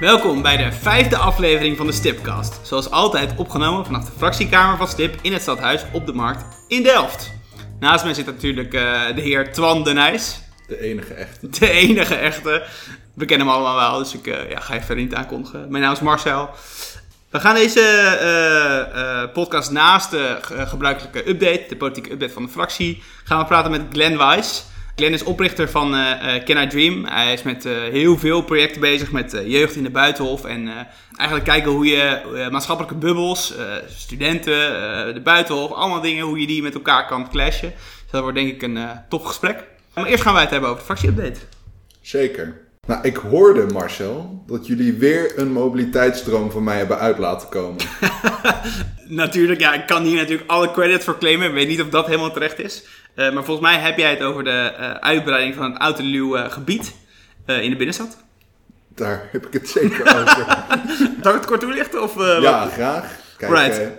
Welkom bij de vijfde aflevering van de Stipcast. Zoals altijd opgenomen vanaf de fractiekamer van Stip in het stadhuis op de markt in Delft. Naast mij zit natuurlijk eh, de heer Twan de Nijs. De enige echte. De enige echte. We kennen hem allemaal wel, dus ik eh, ja, ga je verder niet aankondigen. Mijn naam is Marcel. We gaan deze eh, podcast naast de ge- gebruikelijke update, de politieke update van de fractie, gaan we praten met Glenn Weiss. Glenn is oprichter van eh, Can I Dream. Hij is met eh, heel veel projecten bezig met jeugd in de buitenhof. En eigenlijk kijken hoe je maatschappelijke bubbels, studenten, de buitenhof, allemaal dingen, hoe je die met elkaar kan clashen. Dus dat wordt denk ik een tof gesprek. Maar eerst gaan wij het hebben over de fractieupdate. Zeker. Nou, ik hoorde, Marcel, dat jullie weer een mobiliteitsdroom van mij hebben uit laten komen. Natuurlijk, ja, ik kan hier natuurlijk alle credit voor claimen. Ik weet niet of dat helemaal terecht is. Eh, maar volgens mij heb jij het over de eh, uitbreiding van het Outerluw eh, gebied in de binnenstad. Daar heb ik het zeker over. Ik het kort toelichten? Of, ja, wat? graag. Kijk, Right.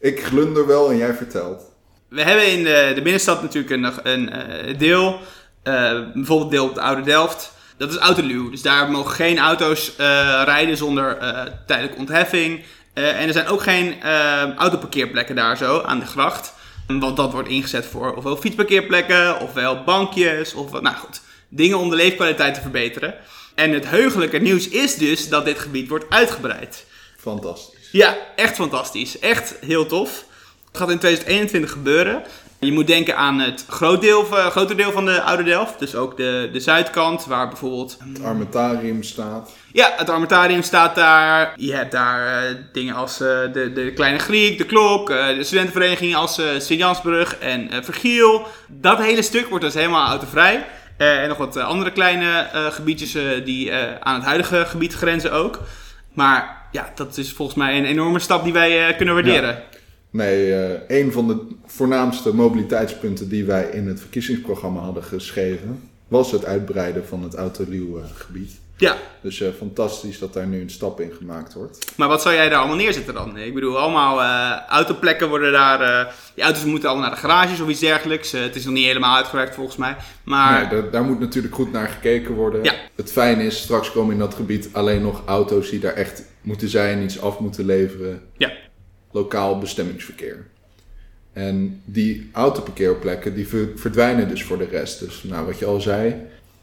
ik glunder wel en jij vertelt. We hebben in de, de binnenstad natuurlijk een, een deel. bijvoorbeeld deel op de Oude Delft. Dat is Outerluw. Dus daar mogen geen auto's rijden zonder tijdelijke ontheffing. En er zijn ook geen autoparkeerplekken daar zo aan de gracht. Want dat wordt ingezet voor ofwel fietsparkeerplekken, ofwel bankjes, of nou goed, dingen om de leefkwaliteit te verbeteren. En het heugelijke nieuws is dus dat dit gebied wordt uitgebreid. Fantastisch. Ja, echt fantastisch. Echt heel tof. Het gaat in 2021 gebeuren. Je moet denken aan het groot deel, grote deel van de Oude Delft. Dus ook de, de zuidkant, waar bijvoorbeeld... Het armentarium staat. Ja, het armentarium staat daar. Je hebt daar eh, dingen als eh, de, de Kleine Griek, de Klok, eh, de studentenvereniging als eh Sint-Jansbrug en eh, Vergiel. Dat hele stuk wordt dus helemaal autovrij. Eh, en nog wat andere kleine eh, gebiedjes eh, die eh, aan het huidige gebied grenzen ook. Maar ja, dat is volgens mij een enorme stap die wij eh, kunnen waarderen. Nee, eh, een van de voornaamste mobiliteitspunten die wij in het verkiezingsprogramma hadden geschreven, was het uitbreiden van het Autoluw-gebied. Ja, Dus eh, fantastisch dat daar nu een stap in gemaakt wordt. maar wat zou jij daar allemaal neerzetten dan? Ik bedoel, allemaal eh, autoplekken worden daar... eh, die auto's moeten allemaal naar de garages of iets dergelijks. Eh, het is nog niet helemaal uitgewerkt volgens mij. Maar Nee, daar, daar moet natuurlijk goed naar gekeken worden. Ja. Het fijne is, straks komen in dat gebied alleen nog auto's die daar echt moeten zijn, iets af moeten leveren. ja, Lokaal bestemmingsverkeer. En die autoparkeerplekken die ver- verdwijnen dus voor de rest. Dus nou, wat je al zei,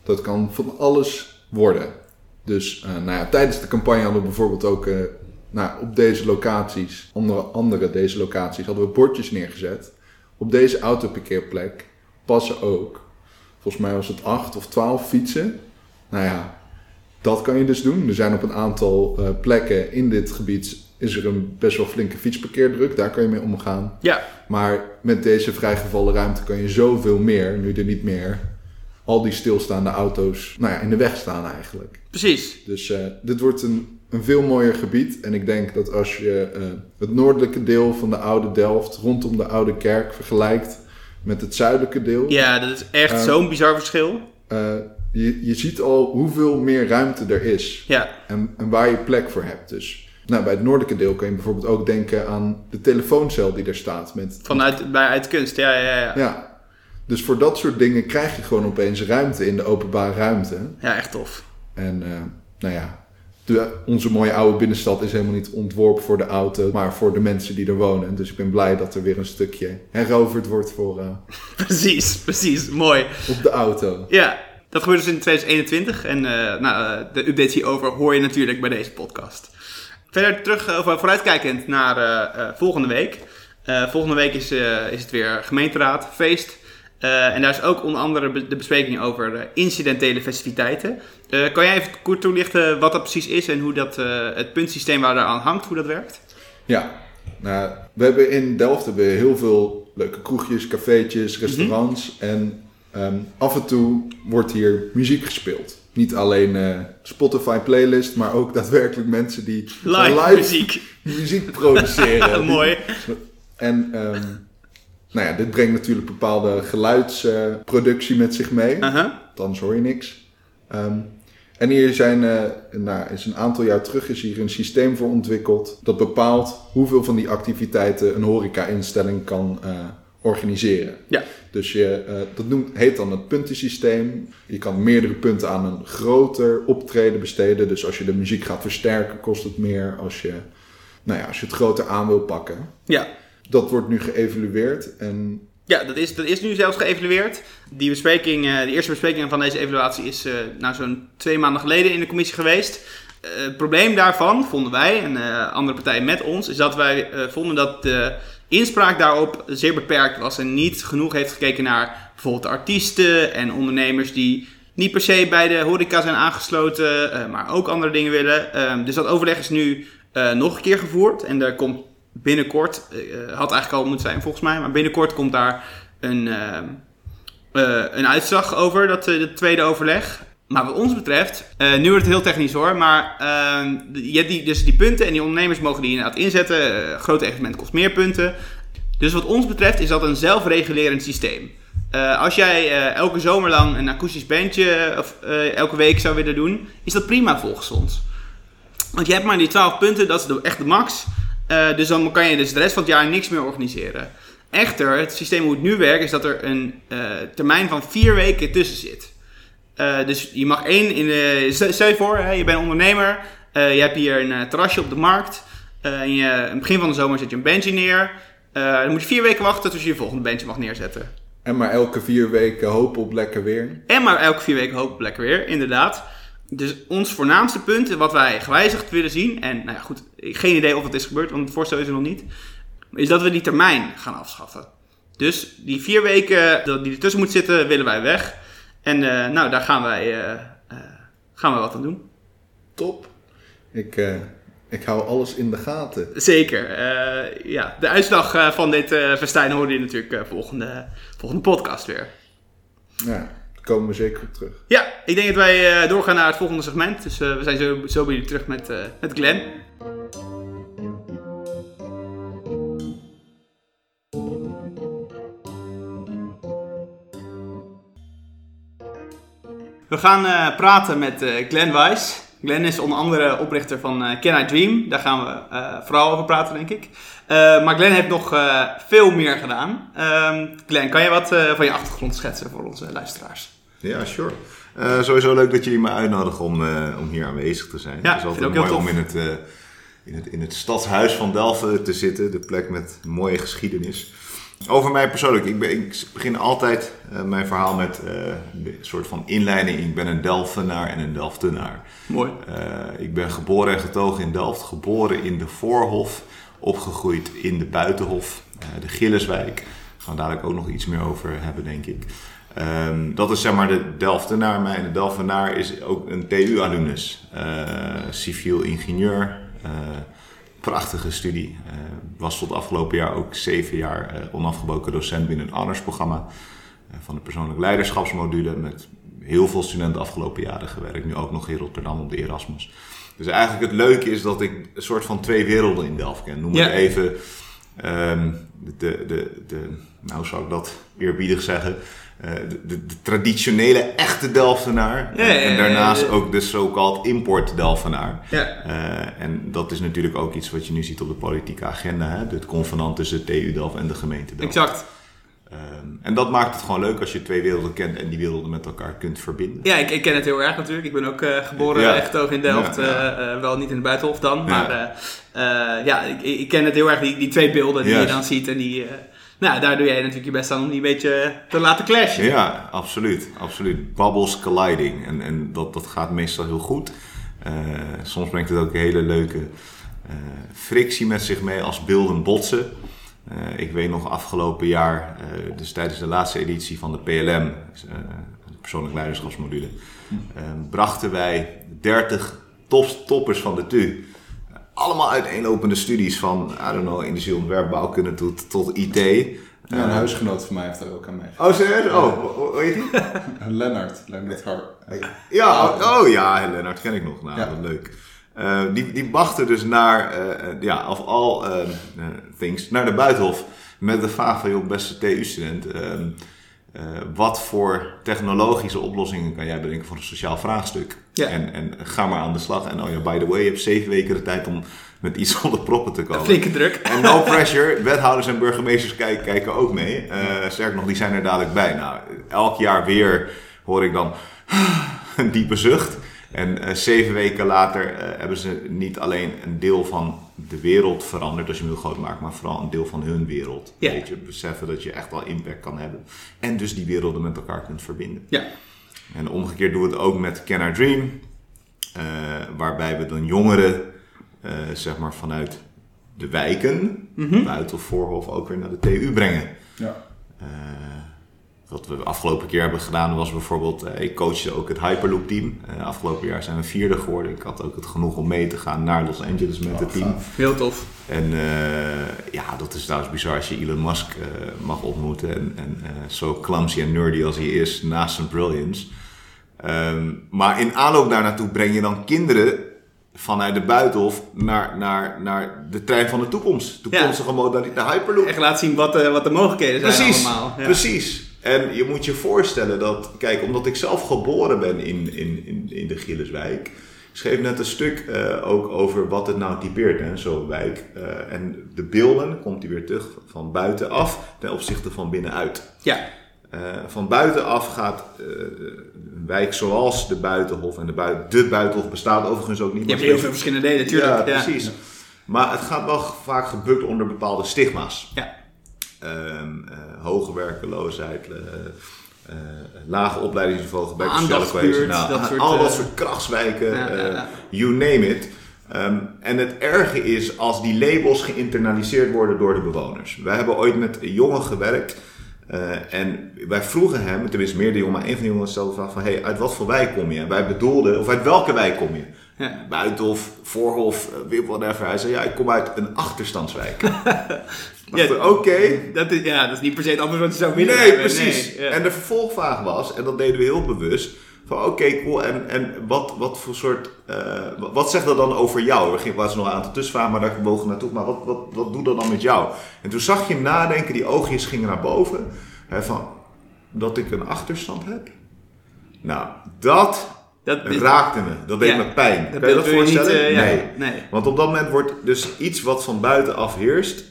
dat kan van alles worden. Dus eh, nou ja, tijdens de campagne hadden we bijvoorbeeld ook eh, nou, op deze locaties, andere, andere deze locaties, hadden we bordjes neergezet. Op deze autoparkeerplek passen ook, volgens mij was het acht of twaalf fietsen. Nou ja, dat kan je dus doen. Er zijn op een aantal eh, plekken in dit gebied is er een best wel flinke fietsparkeerdruk. Daar kan je mee omgaan. ja, Maar met deze vrijgevallen ruimte kan je zoveel meer, nu er niet meer al die stilstaande auto's nou ja, in de weg staan eigenlijk. precies. Dus eh, dit wordt een, een veel mooier gebied. En ik denk dat als je eh, het noordelijke deel van de oude Delft rondom de oude kerk vergelijkt met het zuidelijke deel, Ja, dat is echt Eh, zo'n bizar verschil. je, je ziet al hoeveel meer ruimte er is. Ja, En, en waar je plek voor hebt. Dus nou, bij het noordelijke deel kan je bijvoorbeeld ook denken aan de telefooncel die er staat. Met, vanuit bij, uit kunst. Ja, ja, ja. ja. Dus voor dat soort dingen krijg je gewoon opeens ruimte in de openbare ruimte. Ja, echt tof. En eh, nou ja, de, onze mooie oude binnenstad is helemaal niet ontworpen voor de auto, maar voor de mensen die er wonen. Dus ik ben blij dat er weer een stukje heroverd wordt voor, eh, Precies, precies. Mooi. op de auto. Ja, dat gebeurt dus in 2021. En eh, nou, de updates hierover hoor je natuurlijk bij deze podcast. Verder terug, eh, of vooruitkijkend naar eh, eh, volgende week. Volgende week is, is het weer gemeenteraad, feest. En daar is ook onder andere be- de bespreking over incidentele festiviteiten. Kan jij even kort toelichten wat dat precies is en hoe dat, het puntsysteem waar daaraan hangt, hoe dat werkt? Ja, nou, we hebben in Delft hebben we heel veel leuke kroegjes, cafeetjes, restaurants. En ehm, af en toe wordt hier muziek gespeeld. Niet alleen eh, Spotify playlist, maar ook daadwerkelijk mensen die Live, muziek. muziek produceren. Mooi. En ehm, nou ja, dit brengt natuurlijk bepaalde geluidsproductie met zich mee. Uh-huh. Althans hoor je niks. Ehm, en hier zijn, eh, nou, is een aantal jaar terug is hier een systeem voor ontwikkeld dat bepaalt hoeveel van die activiteiten een horeca-instelling kan eh, organiseren. Ja. Dus je, eh, dat noemt, heet dan het puntensysteem. Je kan meerdere punten aan een groter optreden besteden. Dus als je de muziek gaat versterken, kost het meer. Als je, nou ja, als je het groter aan wil pakken. Ja, Dat wordt nu geëvalueerd. En Ja, dat is, dat is nu zelfs geëvalueerd. Die bespreking, eh, de eerste bespreking van deze evaluatie is eh, nou zo'n twee maanden geleden in de commissie geweest. Het probleem daarvan, vonden wij en andere partijen met ons, is dat wij vonden dat de inspraak daarop zeer beperkt was en niet genoeg heeft gekeken naar bijvoorbeeld artiesten en ondernemers die niet per se bij de horeca zijn aangesloten, eh, maar ook andere dingen willen. Ehm, dus dat overleg is nu eh, nog een keer gevoerd en er komt binnenkort, eh, had eigenlijk al moeten zijn volgens mij, maar binnenkort komt daar een, ehm, eh, een uitslag over, dat het tweede overleg. Maar wat ons betreft, eh, nu wordt het heel technisch hoor, maar ehm, je hebt die, dus die punten en die ondernemers mogen die inderdaad inzetten. Eh, grote evenement kost meer punten. Dus wat ons betreft is dat een zelfregulerend systeem. Eh, als jij elke zomer lang een akoestisch bandje of, elke week zou willen doen, is dat prima volgens ons. Want je hebt maar die 12 punten, dat is echt de max. Dus dan kan je dus de rest van het jaar niks meer organiseren. Echter, het systeem hoe het nu werkt, is dat er een termijn van vier weken tussen zit. Eh, dus je mag één in de. Stel je voor, hè, je bent ondernemer. eh, je hebt hier een eh, terrasje op de markt. en je, in het begin van de zomer zet je een bandje neer. Dan moet je vier weken wachten tot je je volgende bandje mag neerzetten. En maar elke vier weken hopen op lekker weer. En maar elke vier weken hoop lekker weer, inderdaad. Dus ons voornaamste punt, wat wij gewijzigd willen zien, en nou ja, goed, geen idee of het is gebeurd, want het voorstel is er nog niet, is dat we die termijn gaan afschaffen. Dus die vier weken die ertussen moet zitten, willen wij weg. En eh, nou, daar gaan wij, eh, eh, gaan wij wat aan doen. Top. Ik, ik hou alles in de gaten. Zeker. ja, de uitslag van dit festijn hoor je natuurlijk volgende, volgende podcast weer. Ja, daar komen we zeker op terug. Ja, ik denk dat wij doorgaan naar het volgende segment. Dus we zijn zo, zo bij jullie terug met, met Glenn. We gaan eh, praten met eh, Glenn Weiss. Glenn is onder andere oprichter van eh, Can I Dream. Daar gaan we vooral over praten, denk ik. Maar Glenn heeft nog veel meer gedaan. Ehm Glenn, kan je wat van je achtergrond schetsen voor onze luisteraars? Ja, sure. Sowieso leuk dat jullie me uitnodigen om, om hier aanwezig te zijn. Ja, het is altijd ook heel mooi om in het, in, het, in het stadshuis van Delft te zitten. De plek met mooie geschiedenis. Over mij persoonlijk. Ik, ben, ik begin altijd eh, mijn verhaal met eh, een soort van inleiding. Ik ben een Delftenaar en een Delftenaar. Mooi. Eh, ik ben geboren en getogen in Delft. Geboren in de Voorhof. Opgegroeid in de Buitenhof. eh, de Gilleswijk. Daar gaan we dadelijk ook nog iets meer over hebben, denk ik. Ehm, dat is zeg maar de Delftenaar. Mijn de Delftenaar is ook een TU-alumnus. Eh, civiel ingenieur. Prachtige studie. Eh, was tot afgelopen jaar ook zeven jaar eh, onafgebroken docent binnen het honors-programma. eh, van de persoonlijk leiderschapsmodule. Met heel veel studenten afgelopen jaren gewerkt. Nu ook nog in Rotterdam op de Erasmus. Dus eigenlijk het leuke is dat ik een soort van twee werelden in Delft ken. Noem Ja. het even ehm, de, de, de, nou zou ik dat eerbiedig zeggen, Eh, de, de, de traditionele echte Delftenaar. Ja, ja, ja, en daarnaast ook de so-called import Delftenaar. Ja. Eh, en dat is natuurlijk ook iets wat je nu ziet op de politieke agenda. Hè? Het convenant tussen TU Delft en de gemeente Delft. Exact. Ehm, en dat maakt het gewoon leuk als je twee werelden kent en die werelden met elkaar kunt verbinden. Ja, ik, ik ken het heel erg natuurlijk. Ik ben ook eh, geboren Ja. echt getogen in Delft. Ja, ja. eh, eh, wel niet in de Buitenhof dan. Maar ja, ik, ik ken het heel erg, die, die twee beelden die je dan ziet. En die, nou, daar doe jij natuurlijk je best aan om die een beetje te laten clashen. Ja, absoluut. absoluut. Bubbles colliding. En, en dat, dat gaat meestal heel goed. Soms brengt het ook een hele leuke frictie met zich mee als beelden botsen. Eh, ik weet nog afgelopen jaar, eh, dus tijdens de laatste editie van de PLM, eh, de persoonlijk leiderschapsmodule, brachten wij 30 top, toppers van de TU. Allemaal uiteenlopende studies van, I don't know, industrieontwerp, bouwkunde tot, tot IT. Ja, een huisgenoot van mij heeft daar ook aan mee. Oh, serieus? Oh, hoe- heet die? Lennart, Lennart Har. Ja, oh, oh ja, Lennart ken ik nog. Nou, Ja. wat leuk. Eh, die, die wachten dus naar, eh, eh, ja, of eh, things, naar de Buitenhof. Met de vraag van, joh, beste TU-student, ehm, eh, wat voor technologische oplossingen kan jij bedenken voor een sociaal vraagstuk? Ja. En, en ga maar aan de slag. En oh ja, by the way, je hebt zeven weken de tijd om met iets onder proppen te komen. Flinke druk. En no pressure, wethouders en burgemeesters kijken, kijken ook mee. Sterker nog, die zijn er dadelijk bij. Nou, elk jaar weer hoor ik dan een diepe zucht. En uh, zeven weken later uh, hebben ze niet alleen een deel van de wereld veranderd, als je hem heel groot maakt, maar vooral een deel van hun wereld. Ja. Weet je, beseffen dat je echt wel impact kan hebben. En dus die werelden met elkaar kunt verbinden. Ja. En omgekeerd doen we het ook met Can I Dream, uh, waarbij we dan jongeren, zeg maar vanuit de wijken, Mhm. mm -hmm. buiten of voorhof, ook weer naar de TU brengen. Ja. Wat we de afgelopen keer hebben gedaan was bijvoorbeeld, uh, ik coachte ook het Hyperloop team. Uh, afgelopen jaar zijn we vierde geworden. Ik had ook het genoeg om mee te gaan naar Los Angeles met Oh, het team. gaaf. Heel tof. En uh, ja, dat is trouwens bizar als je Elon Musk mag ontmoeten. En, en zo clumsy en nerdy als hij is, naast zijn brilliance. Um, maar in aanloop daar naartoe breng je dan kinderen vanuit de buitenhof naar, naar, naar de trein van de toekomst. Toekomstige ja. modaliteit, de Hyperloop. Echt laten zien wat, wat de mogelijkheden zijn precies, allemaal. Ja. Precies. En je moet je voorstellen dat, kijk, omdat ik zelf geboren ben in, in, in, in de Gilleswijk, ik schreef net een stuk uh, ook over wat het nou typeert, hè, zo'n wijk. Uh, en de beelden, komt hij weer terug, van buitenaf ten opzichte van binnenuit. Ja. Uh, van buitenaf gaat een wijk zoals de Buitenhof, en de, bui de Buitenhof bestaat overigens ook niet. Je hebt heel veel verschillende delen, natuurlijk. Ja, ja, precies. Maar het gaat wel vaak gebukt onder bepaalde stigma's. Ja. Um, hoge werkeloosheid, uh, uh, lage opleidingsniveau, gebrek aan sociale cohesie, nou, dat soort, al dat soort krachtswijken, ja, ja. you name it. Um, en het erge is als die labels geïnternaliseerd worden door de bewoners. Wij hebben ooit met jongen gewerkt en wij vroegen hem, tenminste meer de jongen, maar een van de jongens stelde de vraag van, hey, uit wat voor wijk kom je? En wij bedoelden, of uit welke wijk kom je? Ja. Buitenhof, Voorhof, whatever. Hij zei, ja, ik kom uit een achterstandswijk. Ja, Oké. Okay. Dat is, ja, dat is niet per se het antwoord wat je zou willen Nee, hebben. precies. Nee, ja. En de vervolgvraag was, en dat deden we heel bewust, van oké, okay, cool, en, en wat, wat voor soort, uh, wat zegt dat dan over jou? Er was nog een aantal tussenvragen, maar daar wogen naartoe, maar wat, wat, wat doet dat dan met jou? En toen zag je hem nadenken, die oogjes gingen naar boven, hè, van, dat ik een achterstand heb? Nou, dat dat is, raakte me. Dat deed ja, me pijn. Dat kan je dat voorstellen? Niet, uh, ja, nee. nee. Want op dat moment wordt dus iets wat van buitenaf heerst,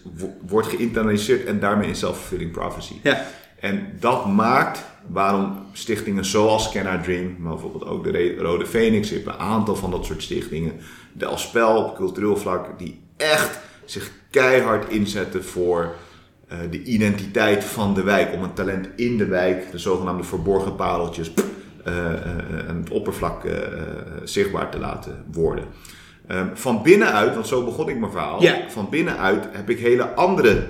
wordt geïnternaliseerd en daarmee in self-fulfilling prophecy. Ja. En dat maakt waarom stichtingen zoals Can I Dream, maar bijvoorbeeld ook de Rode Phoenix, je hebt een aantal van dat soort stichtingen, de Alspel op cultureel vlak, die echt zich keihard inzetten voor uh, de identiteit van de wijk, om een talent in de wijk, de zogenaamde verborgen pareltjes, uh, aan het oppervlak zichtbaar te laten worden. Um, van binnenuit, want zo begon ik mijn verhaal, van binnenuit heb ik hele andere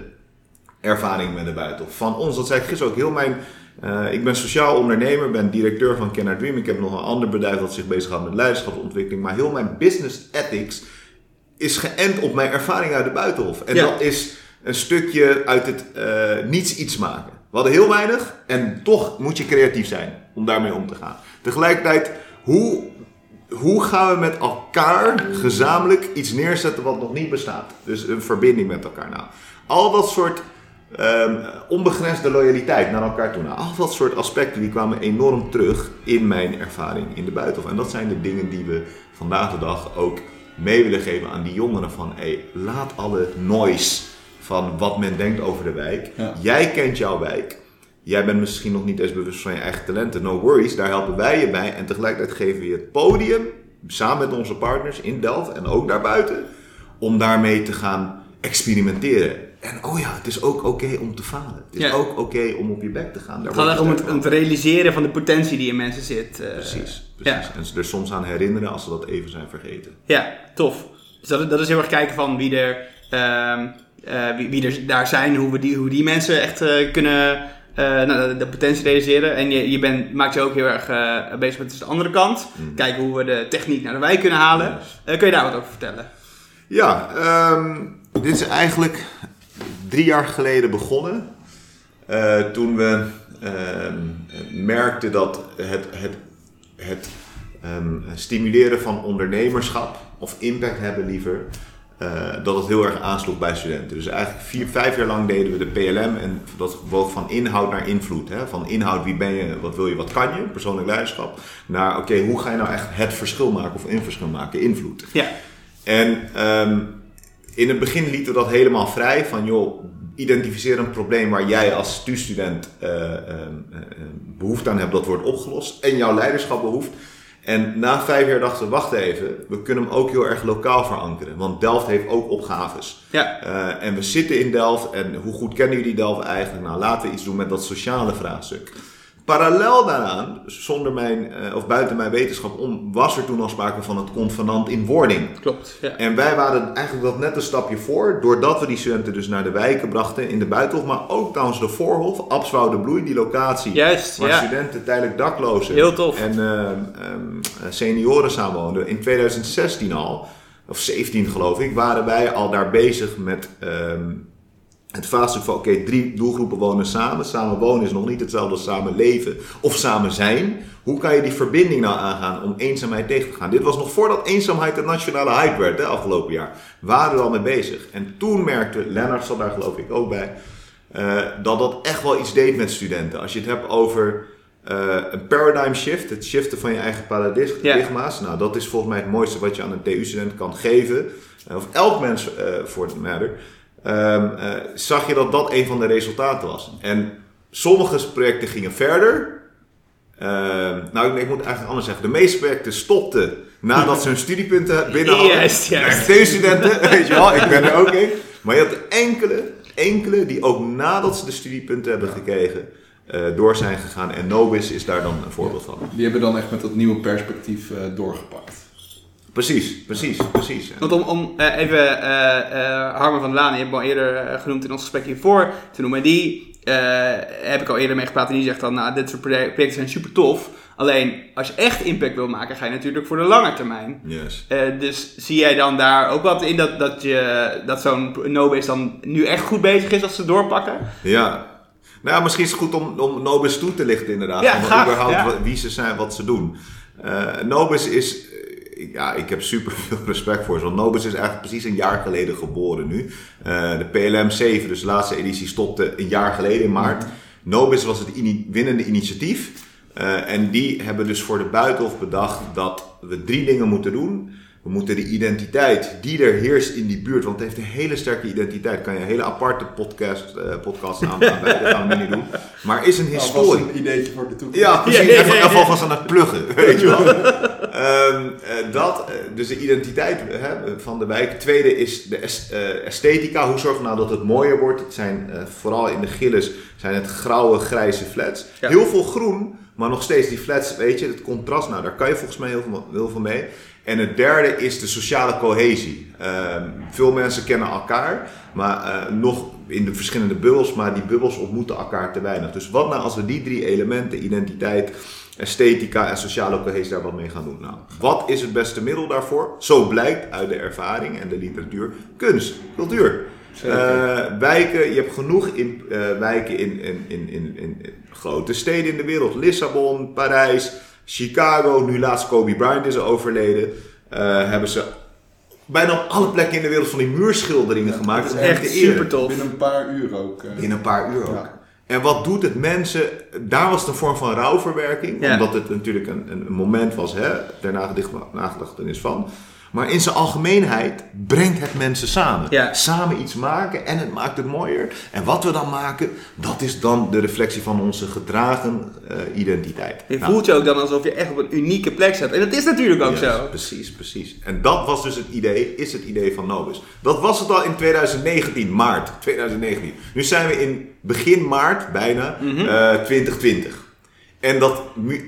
ervaringen met de buitenhof. Van ons, dat zei ik gisteren ook, heel mijn... Uh, ik ben sociaal ondernemer, ben directeur van I Dream. Ik heb nog een ander bedrijf dat zich bezighoudt met leiderschapsontwikkeling. Maar heel mijn business ethics is geënt op mijn ervaring uit de buitenhof. En ja. dat is een stukje uit het uh, niets iets maken. We hadden heel weinig en toch moet je creatief zijn om daarmee om te gaan. Tegelijkertijd, hoe, hoe gaan we met elkaar gezamenlijk iets neerzetten wat nog niet bestaat? Dus een verbinding met elkaar. Nou, al dat soort um, onbegrensde loyaliteit naar elkaar toe. Nou, al dat soort aspecten die kwamen enorm terug in mijn ervaring in de buitenhof. En dat zijn de dingen die we vandaag de dag ook mee willen geven aan die jongeren van hey, laat alle noise van wat men denkt over de wijk. Ja. Jij kent jouw wijk. Jij bent misschien nog niet eens bewust van je eigen talenten. No worries, daar helpen wij je bij. En tegelijkertijd geven we je het podium, samen met onze partners in Delft en ook daarbuiten, om daarmee te gaan experimenteren. En oh ja, het is ook oké okay om te falen. Het is Ja. ook oké om op je bek te gaan. Daar Het gaat echt om het, om realiseren van de potentie die in mensen zit. eh, Precies, precies. Ja. En ze er soms aan herinneren als ze dat even zijn vergeten. Ja, tof. Dus dat, dat is heel erg kijken van wie er, ehm, eh, wie, wie er daar zijn, hoe, we die, hoe die mensen echt eh, kunnen eh, nou, de, potentie realiseren. En je, je bent, maakt je ook heel erg bezig met de andere kant. Mhm. Kijken hoe we de techniek naar de wijk kunnen halen. Kun je daar wat over vertellen? Ja, ehm, dit is eigenlijk drie jaar geleden begonnen. Toen we ehm, merkten dat het, het, het ehm, stimuleren van ondernemerschap, of impact hebben liever, eh, dat het heel erg aansloeg bij studenten. Dus eigenlijk vier, vijf jaar lang deden we de PLM en dat woog van inhoud naar invloed. Hè? Van inhoud, wie ben je, wat wil je, wat kan je, persoonlijk leiderschap. Naar oké, hoe ga je nou echt het verschil maken of een verschil maken, invloed. Ja, En ehm, in het begin lieten we dat helemaal vrij. Van joh, identificeer een probleem waar jij als stu-student eh, eh, eh, behoefte aan hebt, dat wordt opgelost. En jouw leiderschap behoeft. En na vijf jaar dachten we, wacht even, we kunnen hem ook heel erg lokaal verankeren. Want Delft heeft ook opgaves. Ja. Eh, en we zitten in Delft en hoe goed kennen jullie Delft eigenlijk? Nou, laten we iets doen met dat sociale vraagstuk. Parallel daaraan, zonder mijn, eh, of buiten mijn wetenschap om, was er toen al sprake van het convenant in wording. Klopt. Ja. En wij waren eigenlijk dat net een stapje voor, doordat we die studenten dus naar de wijken brachten in de Buitenhof, maar ook trouwens de Voorhof, Abswoude Bloei, die locatie. Juist, Waar ja. studenten tijdelijk daklozen Heel tof. en ehm, ehm, senioren samenwoonden. In 2016 al, of 17 geloof ik, waren wij al daar bezig met ehm, het vraagstuk van: oké, drie doelgroepen wonen samen. Samen wonen is nog niet hetzelfde als samen leven of samen zijn. Hoe kan je die verbinding nou aangaan om eenzaamheid tegen te gaan? Dit was nog voordat eenzaamheid een nationale hype werd, hè, afgelopen jaar. Waren we al mee bezig. En toen merkte, Lennart zat daar geloof ik ook bij, eh, dat dat echt wel iets deed met studenten. Als je het hebt over eh, een paradigm shift, het shiften van je eigen paradigma's. Nou, dat is volgens mij het mooiste wat je aan een TU-student kan geven. Eh, Of elk mens voor het matter. Ehm, eh, zag je dat dat een van de resultaten was. En sommige projecten gingen verder. Ehm, nou, ik, ik moet eigenlijk anders zeggen. De meeste projecten stopten nadat ze hun studiepunten binnen hadden. Juist, juist. TU-studenten, weet je wel, ik ben er ook in. Maar je had enkele, enkele die ook nadat ze de studiepunten hebben gekregen, eh, door zijn gegaan. En Nobis is daar dan een voorbeeld van. Die hebben dan echt met dat nieuwe perspectief eh, doorgepakt. Precies, precies, precies. Want om, om eh, even Harmen van der Laan, die hebben we al eerder genoemd in ons gesprek hiervoor te noemen. Die heb ik al eerder mee gepraat en die zegt dan, nou, dit soort project- projecten zijn super tof. Alleen, als je echt impact wil maken, ga je natuurlijk voor de lange termijn. Yes. Dus zie jij dan daar ook wat in dat, dat, je, dat zo'n Nobis dan nu echt goed bezig is als ze doorpakken? Ja. Nou, ja, misschien is het goed om, om Nobis toe te lichten inderdaad. Ja, Van graag, überhaupt ja. wie ze zijn, wat ze doen. Nobis is... Ja, ik heb super veel respect voor. Want Nobis is eigenlijk precies een jaar geleden geboren nu. Eh, de PLM 7, dus de laatste editie, stopte een jaar geleden in maart. Nobis was het winnende initiatief. Eh, en die hebben dus voor de Buitenhof bedacht dat we drie dingen moeten doen. We moeten de identiteit die er heerst in die buurt, want het heeft een hele sterke identiteit. Kan je een hele aparte podcast, eh podcast aan dat gaan we niet doen. Maar is een historie. een ideetje voor de toekomst. Ja, precies. Ja, ja, ja, Even, alvast aan het pluggen, weet je wel. Ehm, eh, dat, eh, dus de identiteit hè, van de wijk. Tweede is de es- eh, esthetica. Hoe zorgen we nou dat het mooier wordt? Het zijn eh, vooral in de Gilles zijn het grauwe, grijze flats. Ja. Heel veel groen, maar nog steeds die flats, weet je, het contrast. Nou, daar kan je volgens mij heel veel, heel veel mee. En het derde is de sociale cohesie. Ehm, veel mensen kennen elkaar, maar eh, nog in de verschillende bubbels, maar die bubbels ontmoeten elkaar te weinig. Dus wat nou als we die drie elementen, identiteit, esthetica en sociale cohesie daar wat mee gaan doen? Nou, wat is het beste middel daarvoor? Zo blijkt uit de ervaring en de literatuur, kunst, cultuur. Eh, wijken, je hebt genoeg in, eh, wijken in, in, in, in grote steden in de wereld. Lissabon, Parijs, Chicago, nu laatst Kobe Bryant is overleden. eh, hebben ze bijna op alle plekken in de wereld van die muurschilderingen gemaakt. Dat is echt super tof. Binnen een paar uur ook. eh. In een paar uur ook. Ja. En wat doet het mensen? Daar was het een vorm van rouwverwerking. Ja. Omdat het natuurlijk een, een moment was hè, ter nagedachtenis van. Maar in zijn algemeenheid brengt het mensen samen. Ja. Samen iets maken en het maakt het mooier. En wat we dan maken, dat is dan de reflectie van onze gedragen eh, identiteit. Je Nou, voelt je ook dan alsof je echt op een unieke plek staat. En dat is natuurlijk ook Yes, zo. Precies, precies. En dat was dus het idee, is het idee van Nobis. Dat was het al in 2019, maart 2019. Nu zijn we in begin maart, bijna, Mhm. eh, 2020. En dat,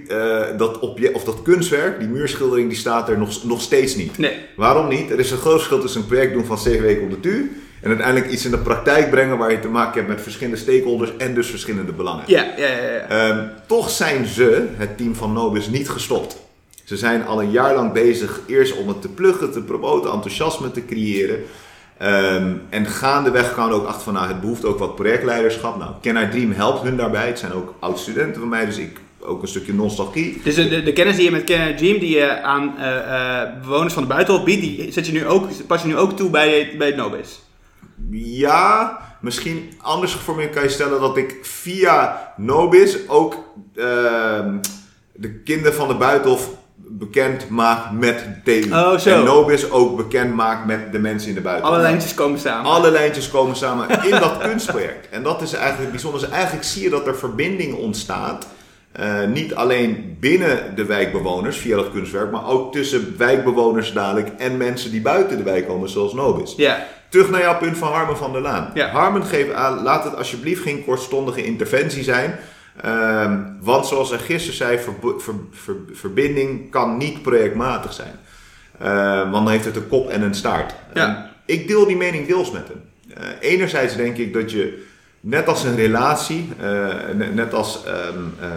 eh, dat, obje- of dat kunstwerk, die muurschildering, die staat er nog, nog steeds niet. Nee. Waarom niet? Er is een groot verschil tussen een project doen van zeven weken op de TU en uiteindelijk iets in de praktijk brengen waar je te maken hebt met verschillende stakeholders en dus verschillende belangen. Ja, ja, ja. ja. Ehm, toch zijn ze, het team van Nobis, niet gestopt. Ze zijn al een jaar lang bezig, eerst om het te pluggen, te promoten, enthousiasme te creëren. Ehm, en gaandeweg kwamen we ook achter van, nou, het behoeft ook wat projectleiderschap. Nou, Can I Dream helpt hun daarbij. Het zijn ook oud-studenten van mij, dus ik ook een stukje nostalgie. Dus de, de, de kennis die je met Canada Dream, die je aan eh, eh, bewoners van de buitenhof biedt, die zet je nu ook, pas je nu ook toe bij, bij het Nobis. Ja, misschien anders geformuleerd kan je stellen dat ik via Nobis ook ehm, de kinderen van de Buitenhof bekend maakt met TU. Oh, zo. En Nobis ook bekend maakt met de mensen in de buitenland. Alle lijntjes komen samen. Alle lijntjes komen samen in dat kunstproject. En dat is eigenlijk bijzonder. Dus eigenlijk zie je dat er verbinding ontstaat. Eh, niet alleen binnen de wijkbewoners via dat kunstwerk, maar ook tussen wijkbewoners dadelijk en mensen die buiten de wijk komen, zoals Nobis. Ja, Terug naar jouw punt van Harmen van der Laan. Ja. Harmen geeft aan, laat het alsjeblieft geen kortstondige interventie zijn. Ehm, want zoals hij gisteren zei, verbo- ver- ver- verbinding kan niet projectmatig zijn. Ehm, want dan heeft het een kop en een staart. Ja. Ik deel die mening deels met hem. Eh, enerzijds denk ik dat je, net als een relatie, eh, ne- net als een eh,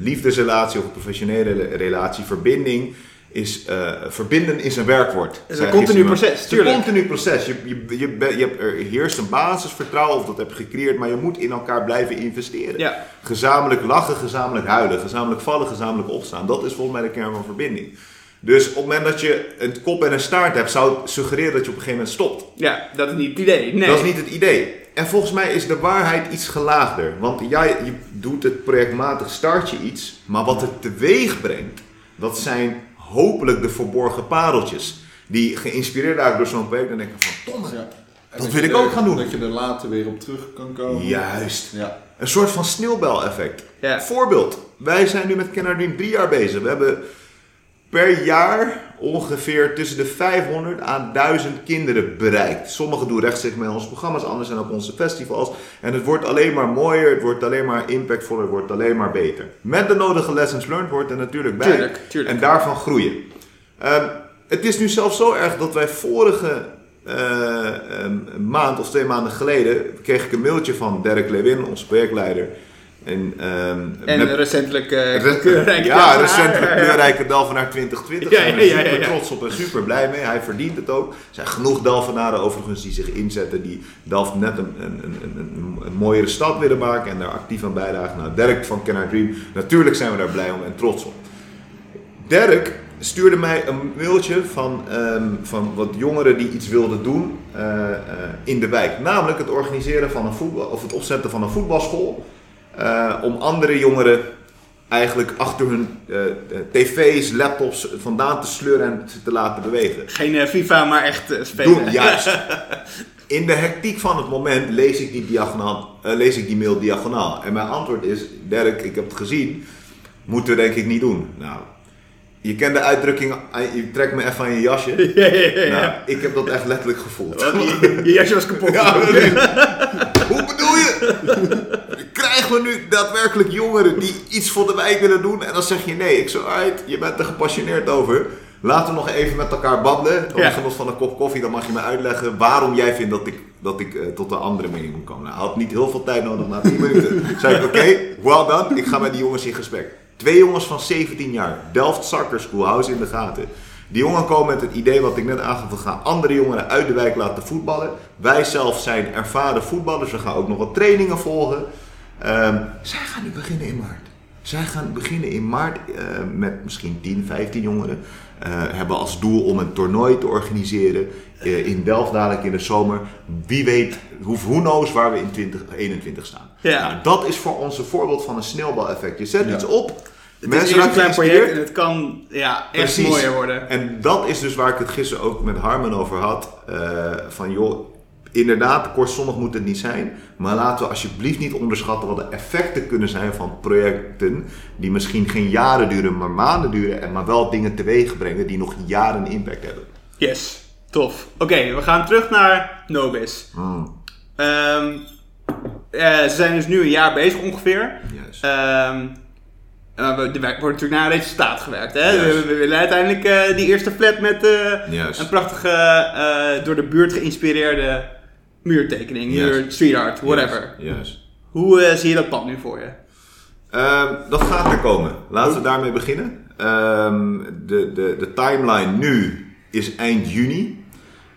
liefdesrelatie of een professionele relatie, verbinding is, verbinden is een werkwoord. Het is een continu proces, Het is een continu proces. Je, je, je, je hebt, er heerst een basisvertrouwen of dat heb je gecreëerd, maar je moet in elkaar blijven investeren. ja. Gezamenlijk lachen, gezamenlijk huilen, gezamenlijk vallen, gezamenlijk opstaan. Dat is volgens mij de kern van verbinding. Dus op het moment dat je een kop en een staart hebt, zou het suggereren dat je op een gegeven moment stopt. ja, dat is niet het idee. Nee. Dat is niet het idee. En volgens mij is de waarheid iets gelaagder. Want jij je doet het projectmatig, start je iets, maar wat het teweeg brengt, dat zijn hopelijk de verborgen pareltjes. Die geïnspireerd raken door zo'n project en denken van, domme, Ja. En Dat wil ik er- ook gaan doen. Dat je er later weer op terug kan komen. Juist. Ja. Een soort van sneeuwbel-effect. Ja. Voorbeeld, wij zijn nu met Kenner Dream drie jaar bezig. We hebben per jaar ongeveer tussen de 500 aan 1000 kinderen bereikt. Sommigen doen rechtstreeks met onze programma's, anderen zijn op onze festivals. En het wordt alleen maar mooier, het wordt alleen maar impactvoller, het wordt alleen maar beter. Met de nodige lessons learned wordt er natuurlijk bij. Tuurlijk, tuurlijk. En daarvan groeien. Ehm, het is nu zelfs zo erg dat wij vorige eh, ehm, maand of twee maanden geleden kreeg ik een mailtje van Dirk Lewin, onze projectleider. En, ehm, En met- recentelijk Re- kleurrijke ja, recentelijk kleurrijke Delvenaar 2020. Ja, Daar zijn we ja, ja, super ja, ja. trots op en super blij mee. Hij verdient het ook. Er zijn genoeg Delvenaren overigens die zich inzetten. Die Delft net een, een, een, een, mooiere stad willen maken. En daar actief aan bijdragen. Nou, Dirk van Can I Dream. Natuurlijk zijn we daar blij om en trots op. Dirk stuurde mij een mailtje van, ehm, van wat jongeren die iets wilden doen eh, eh, in de wijk. Namelijk het organiseren van een voetbal, of het opzetten van een voetbalschool. Eh, om andere jongeren eigenlijk achter hun eh, eh, tv's, laptops vandaan te sleuren en ze te laten bewegen. Geen FIFA, maar echt spelen. Doen, juist. In de hectiek van het moment lees ik die, diagonaal, lees ik die mail diagonaal. En mijn antwoord is, Dirk, ik heb het gezien, moeten we denk ik niet doen. Nou, je kent de uitdrukking, je trekt me even aan je jasje. Ja, ja, ja, ja. Nou, ik heb dat echt letterlijk gevoeld. Je, je jasje was kapot. Ja, Hoe bedoel je? We nu daadwerkelijk jongeren die iets voor de wijk willen doen? En dan zeg je nee. Ik zo, alright, je bent er gepassioneerd over. Laten we nog even met elkaar babbelen. Op Ja. het genot van een kop koffie, dan mag je me uitleggen waarom jij vindt dat ik, dat ik eh, tot een andere mening moet komen. Nou, had niet heel veel tijd nodig, na 10 minuten. zei ik, oké, well done. Ik ga met die jongens in gesprek. Twee jongens van 17 jaar. Delft Soccer School, hou ze in de gaten. Die jongen komen met het idee wat ik net aangaf. We gaan andere jongeren uit de wijk laten voetballen. Wij zelf zijn ervaren voetballers. We gaan ook nog wat trainingen volgen. Ehm, zij gaan nu beginnen in maart. Zij gaan beginnen in maart eh, met misschien 10, 15 jongeren. Eh, hebben als doel om een toernooi te organiseren eh, in Delft dadelijk in de zomer. Wie weet, hoe who knows waar we in 2021 staan. Ja. Nou, dat is voor ons een voorbeeld van een sneeuwbaleffect. Je zet Ja. iets op. Het is eerst een klein project en het kan ja, echt Precies. mooier worden. En dat is dus waar ik het gisteren ook met Harmen over had. van joh, inderdaad, kortstondig moet het niet zijn. Maar laten we alsjeblieft niet onderschatten wat de effecten kunnen zijn van projecten. Die misschien geen jaren duren, maar maanden duren. En maar wel dingen teweeg brengen die nog jaren impact hebben. Yes, tof. Oké, we gaan terug naar Nobis. Hmm, Ehm, eh, ze zijn dus nu een jaar bezig ongeveer. eh, we- er wordt natuurlijk naar een resultaat gewerkt. Hè? We, we willen uiteindelijk eh, die eerste flat met eh, een prachtige, door de buurt geïnspireerde muurtekening, muur, street art, whatever. Juist. Hoe eh, zie je dat pad nu voor je? Ehm, dat gaat er komen. Laten we daarmee beginnen. Ehm, de, de, de timeline nu is eind juni.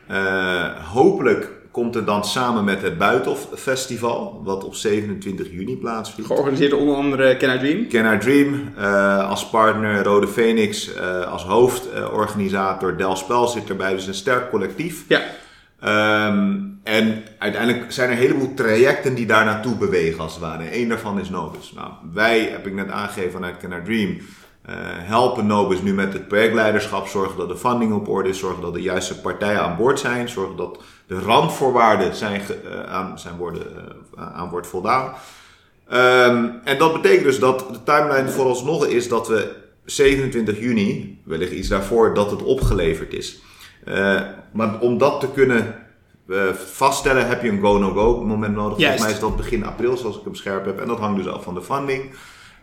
Eh, hopelijk komt het dan samen met het Buitenhof Festival, wat op 27 juni plaatsvindt. Georganiseerd onder andere Can I Dream. Can I Dream eh, als partner, Rode Phoenix als hoofdorganisator, Del Spel zit erbij, dus een sterk collectief. Ja, Ehm, en uiteindelijk zijn er een heleboel trajecten die daar naartoe bewegen als het ware. Eén daarvan is Novus. Nou, wij, heb ik net aangegeven vanuit Can I Dream, Eh, helpen Nobis nu met het projectleiderschap, zorgen dat de funding op orde is, zorgen dat de juiste partijen aan boord zijn, zorgen dat de randvoorwaarden zijn, eh, aan, zijn worden, eh, aan wordt voldaan. Ehm, en dat betekent dus dat de timeline vooralsnog is dat we 27 juni, wellicht iets daarvoor, dat het opgeleverd is. Eh, maar om dat te kunnen eh, vaststellen heb je een go-no-go moment nodig. Juist. Volgens mij is dat begin april, zoals ik hem scherp heb. En dat hangt dus af van de funding.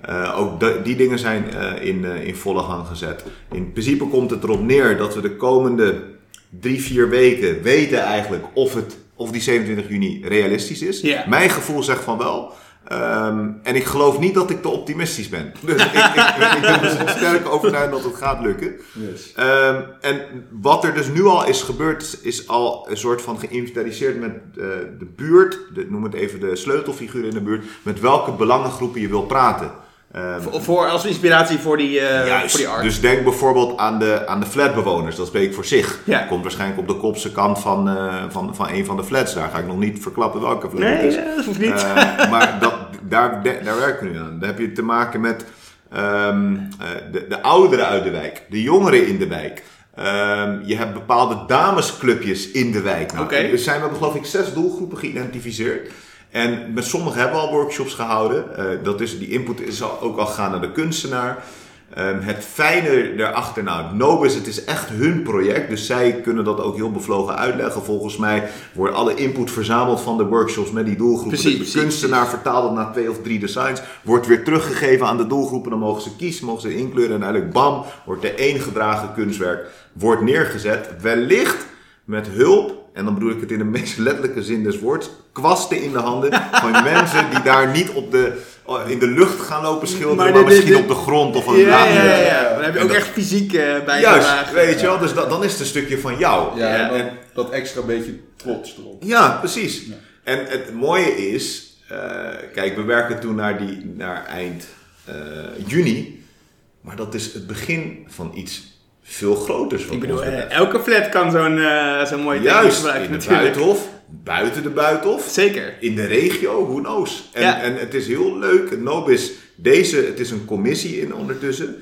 Eh, ook de- die dingen zijn in, in volle gang gezet. In principe komt het erop neer dat we de komende drie, vier weken weten eigenlijk of, het, of die 27 juni realistisch is. Mijn gevoel zegt van wel. Ehm, en ik geloof niet dat ik te optimistisch ben. Dus ik, ik, ik ben er sterk overtuigd dat het gaat lukken. Yes. Ehm, en wat er dus nu al is gebeurd, is al een soort van geïnventariseerd met eh, de buurt, de, noem het even de sleutelfiguren in de buurt, met welke belangengroepen je wil praten. Ehm, Voor, voor- als inspiratie voor die, eh Juist. voor die art. Dus denk bijvoorbeeld aan de, aan de flatbewoners. Dat spreek ik voor zich. Ja. Komt waarschijnlijk op de kopse kant van, eh, van, van een van de flats. Daar ga ik nog niet verklappen welke flat het nee, is. dat hoeft niet. Maar dat, daar, daar werken we nu aan. Daar heb je te maken met ehm, eh, de, de ouderen uit de wijk, de jongeren in de wijk. Ehm, je hebt bepaalde damesclubjes in de wijk. Nou, Oké. Er zijn, we hebben geloof ik zes doelgroepen geïdentificeerd. En met sommigen hebben we al workshops gehouden. Eh, dat is, die input is al, ook al gaan naar de kunstenaar. Ehm, het fijne daarachter, nou, Nobis, het is echt hun project. Dus zij kunnen dat ook heel bevlogen uitleggen. Volgens mij wordt alle input verzameld van de workshops met die doelgroepen. Precies, de kunstenaar vertaalt het naar twee of drie designs. Wordt weer teruggegeven aan de doelgroepen. Dan mogen ze kiezen, mogen ze inkleuren. En uiteindelijk, bam, wordt er één gedragen kunstwerk wordt neergezet. Wellicht met hulp, en dan bedoel ik het in de meest letterlijke zin des woords, kwasten in de handen van mensen die daar niet op de, in de lucht gaan lopen schilderen, Maar maar, de- de- misschien de- op de grond of een ja, laag. ja, ja, ja. Dan heb je ook dat- echt fysiek eh bij Juist, weet je wel, dus dan is het een stukje van jou. Ja, en dat extra beetje trots erop. ja, precies. En het mooie is, eh, kijk, we werken toen naar, die, naar eind eh, juni, maar dat is het begin van iets veel groters. wat Ik bedoel, eh, elke flat kan zo'n eh zo'n mooie Juist, gebruiken in de natuurlijk. buitenhof, buiten de buitenhof, Zeker. in de regio, who knows. En, Ja. en het is heel leuk, het Nobis, deze, het is een commissie in ondertussen.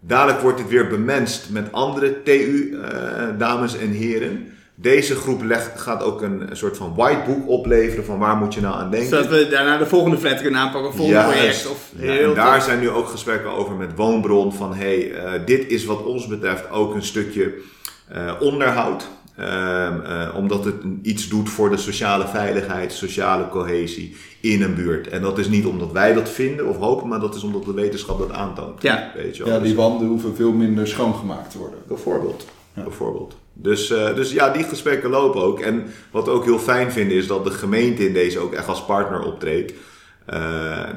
Dadelijk wordt het weer bemenst met andere TU-dames en heren. Deze groep legt, gaat ook een, een soort van whitebook opleveren van waar moet je nou aan denken. Zodat we daarna de volgende flat kunnen aanpakken, het volgende Juist. project. Of Ja, heel en daar tof. zijn nu ook gesprekken over met Woonbron. Van hey, eh, dit is wat ons betreft ook een stukje eh, onderhoud. Ehm, eh, omdat het iets doet voor de sociale veiligheid, sociale cohesie in een buurt. En dat is niet omdat wij dat vinden of hopen, maar dat is omdat de wetenschap dat aantoont. Ja. Weet je wel. Ja, Dus- die wanden hoeven veel minder schoongemaakt te worden. Bijvoorbeeld. Bijvoorbeeld. Dus, eh, dus ja, die gesprekken lopen ook. En wat we ook heel fijn vinden is dat de gemeente in deze ook echt als partner optreedt. Eh,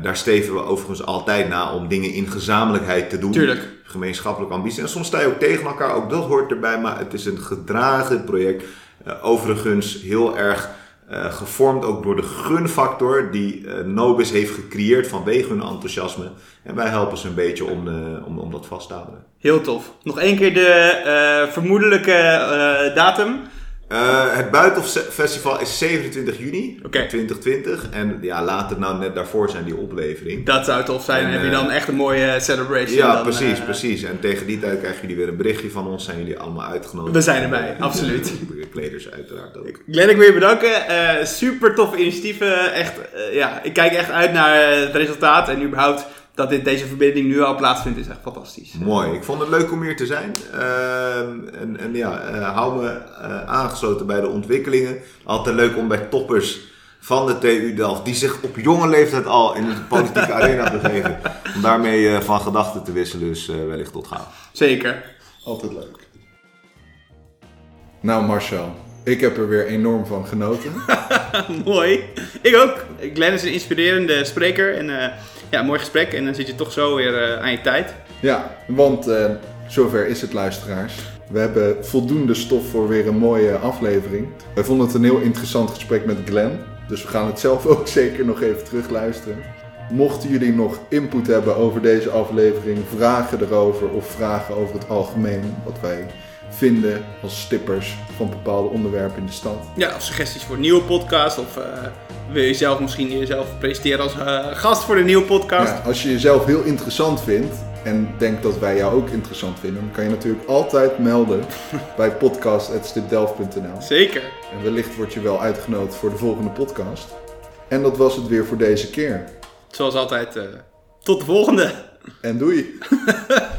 daar steven we overigens altijd na om dingen in gezamenlijkheid te doen. Tuurlijk. Gemeenschappelijke ambitie. En soms sta je ook tegen elkaar, ook dat hoort erbij. Maar het is een gedragen project. Eh, overigens heel erg eh, gevormd ook door de gunfactor die eh, Nobis heeft gecreëerd vanwege hun enthousiasme. En wij helpen ze een beetje om, eh, om, om dat vast te houden. Heel tof. Nog één keer de vermoedelijke datum. Eh, het Buitenfestival is 27 juni Oké. 2020. En ja, later nou net daarvoor zijn die oplevering. Dat zou tof zijn. Dan En, heb je dan eh, echt een mooie celebration. Ja, dan, precies, eh, precies. En tegen die tijd krijgen jullie weer een berichtje van ons. Zijn jullie allemaal uitgenodigd? We zijn erbij, absoluut. De kleders uiteraard ook. Glenn, ik wil je bedanken. Eh, super toffe initiatieven. Echt, eh, ja, ik kijk echt uit naar eh, het resultaat. En überhaupt dat dit, deze verbinding nu al plaatsvindt is echt fantastisch. Mooi. Ik vond het leuk om hier te zijn. Ehm, en, en ja, eh, hou me eh, aangesloten bij de ontwikkelingen. Altijd leuk om bij toppers van de TU Delft, die zich op jonge leeftijd al in de politieke arena begeven, om daarmee eh, van gedachten te wisselen. Dus eh, wellicht tot gauw. Zeker. Altijd leuk. Nou Marcel, ik heb er weer enorm van genoten. Mooi. Ik ook. Glenn is een inspirerende spreker. En eh, ja, mooi gesprek. En dan zit je toch zo weer eh, aan je tijd. Ja, want eh, zover is het luisteraars. We hebben voldoende stof voor weer een mooie aflevering. Wij vonden het een heel interessant gesprek met Glenn. Dus we gaan het zelf ook zeker nog even terugluisteren. Mochten jullie nog input hebben over deze aflevering, vragen erover of vragen over het algemeen, wat wij vinden als stippers van bepaalde onderwerpen in de stad. Ja, of suggesties voor een nieuwe podcast. Of eh, wil je zelf misschien jezelf presenteren als eh, gast voor de nieuwe podcast. Ja, als je jezelf heel interessant vindt, en denkt dat wij jou ook interessant vinden, dan kan je natuurlijk altijd melden bij podcast.stipdelft.nl. Zeker. En wellicht word je wel uitgenodigd voor de volgende podcast. En dat was het weer voor deze keer. Zoals altijd, eh, tot de volgende. En doei!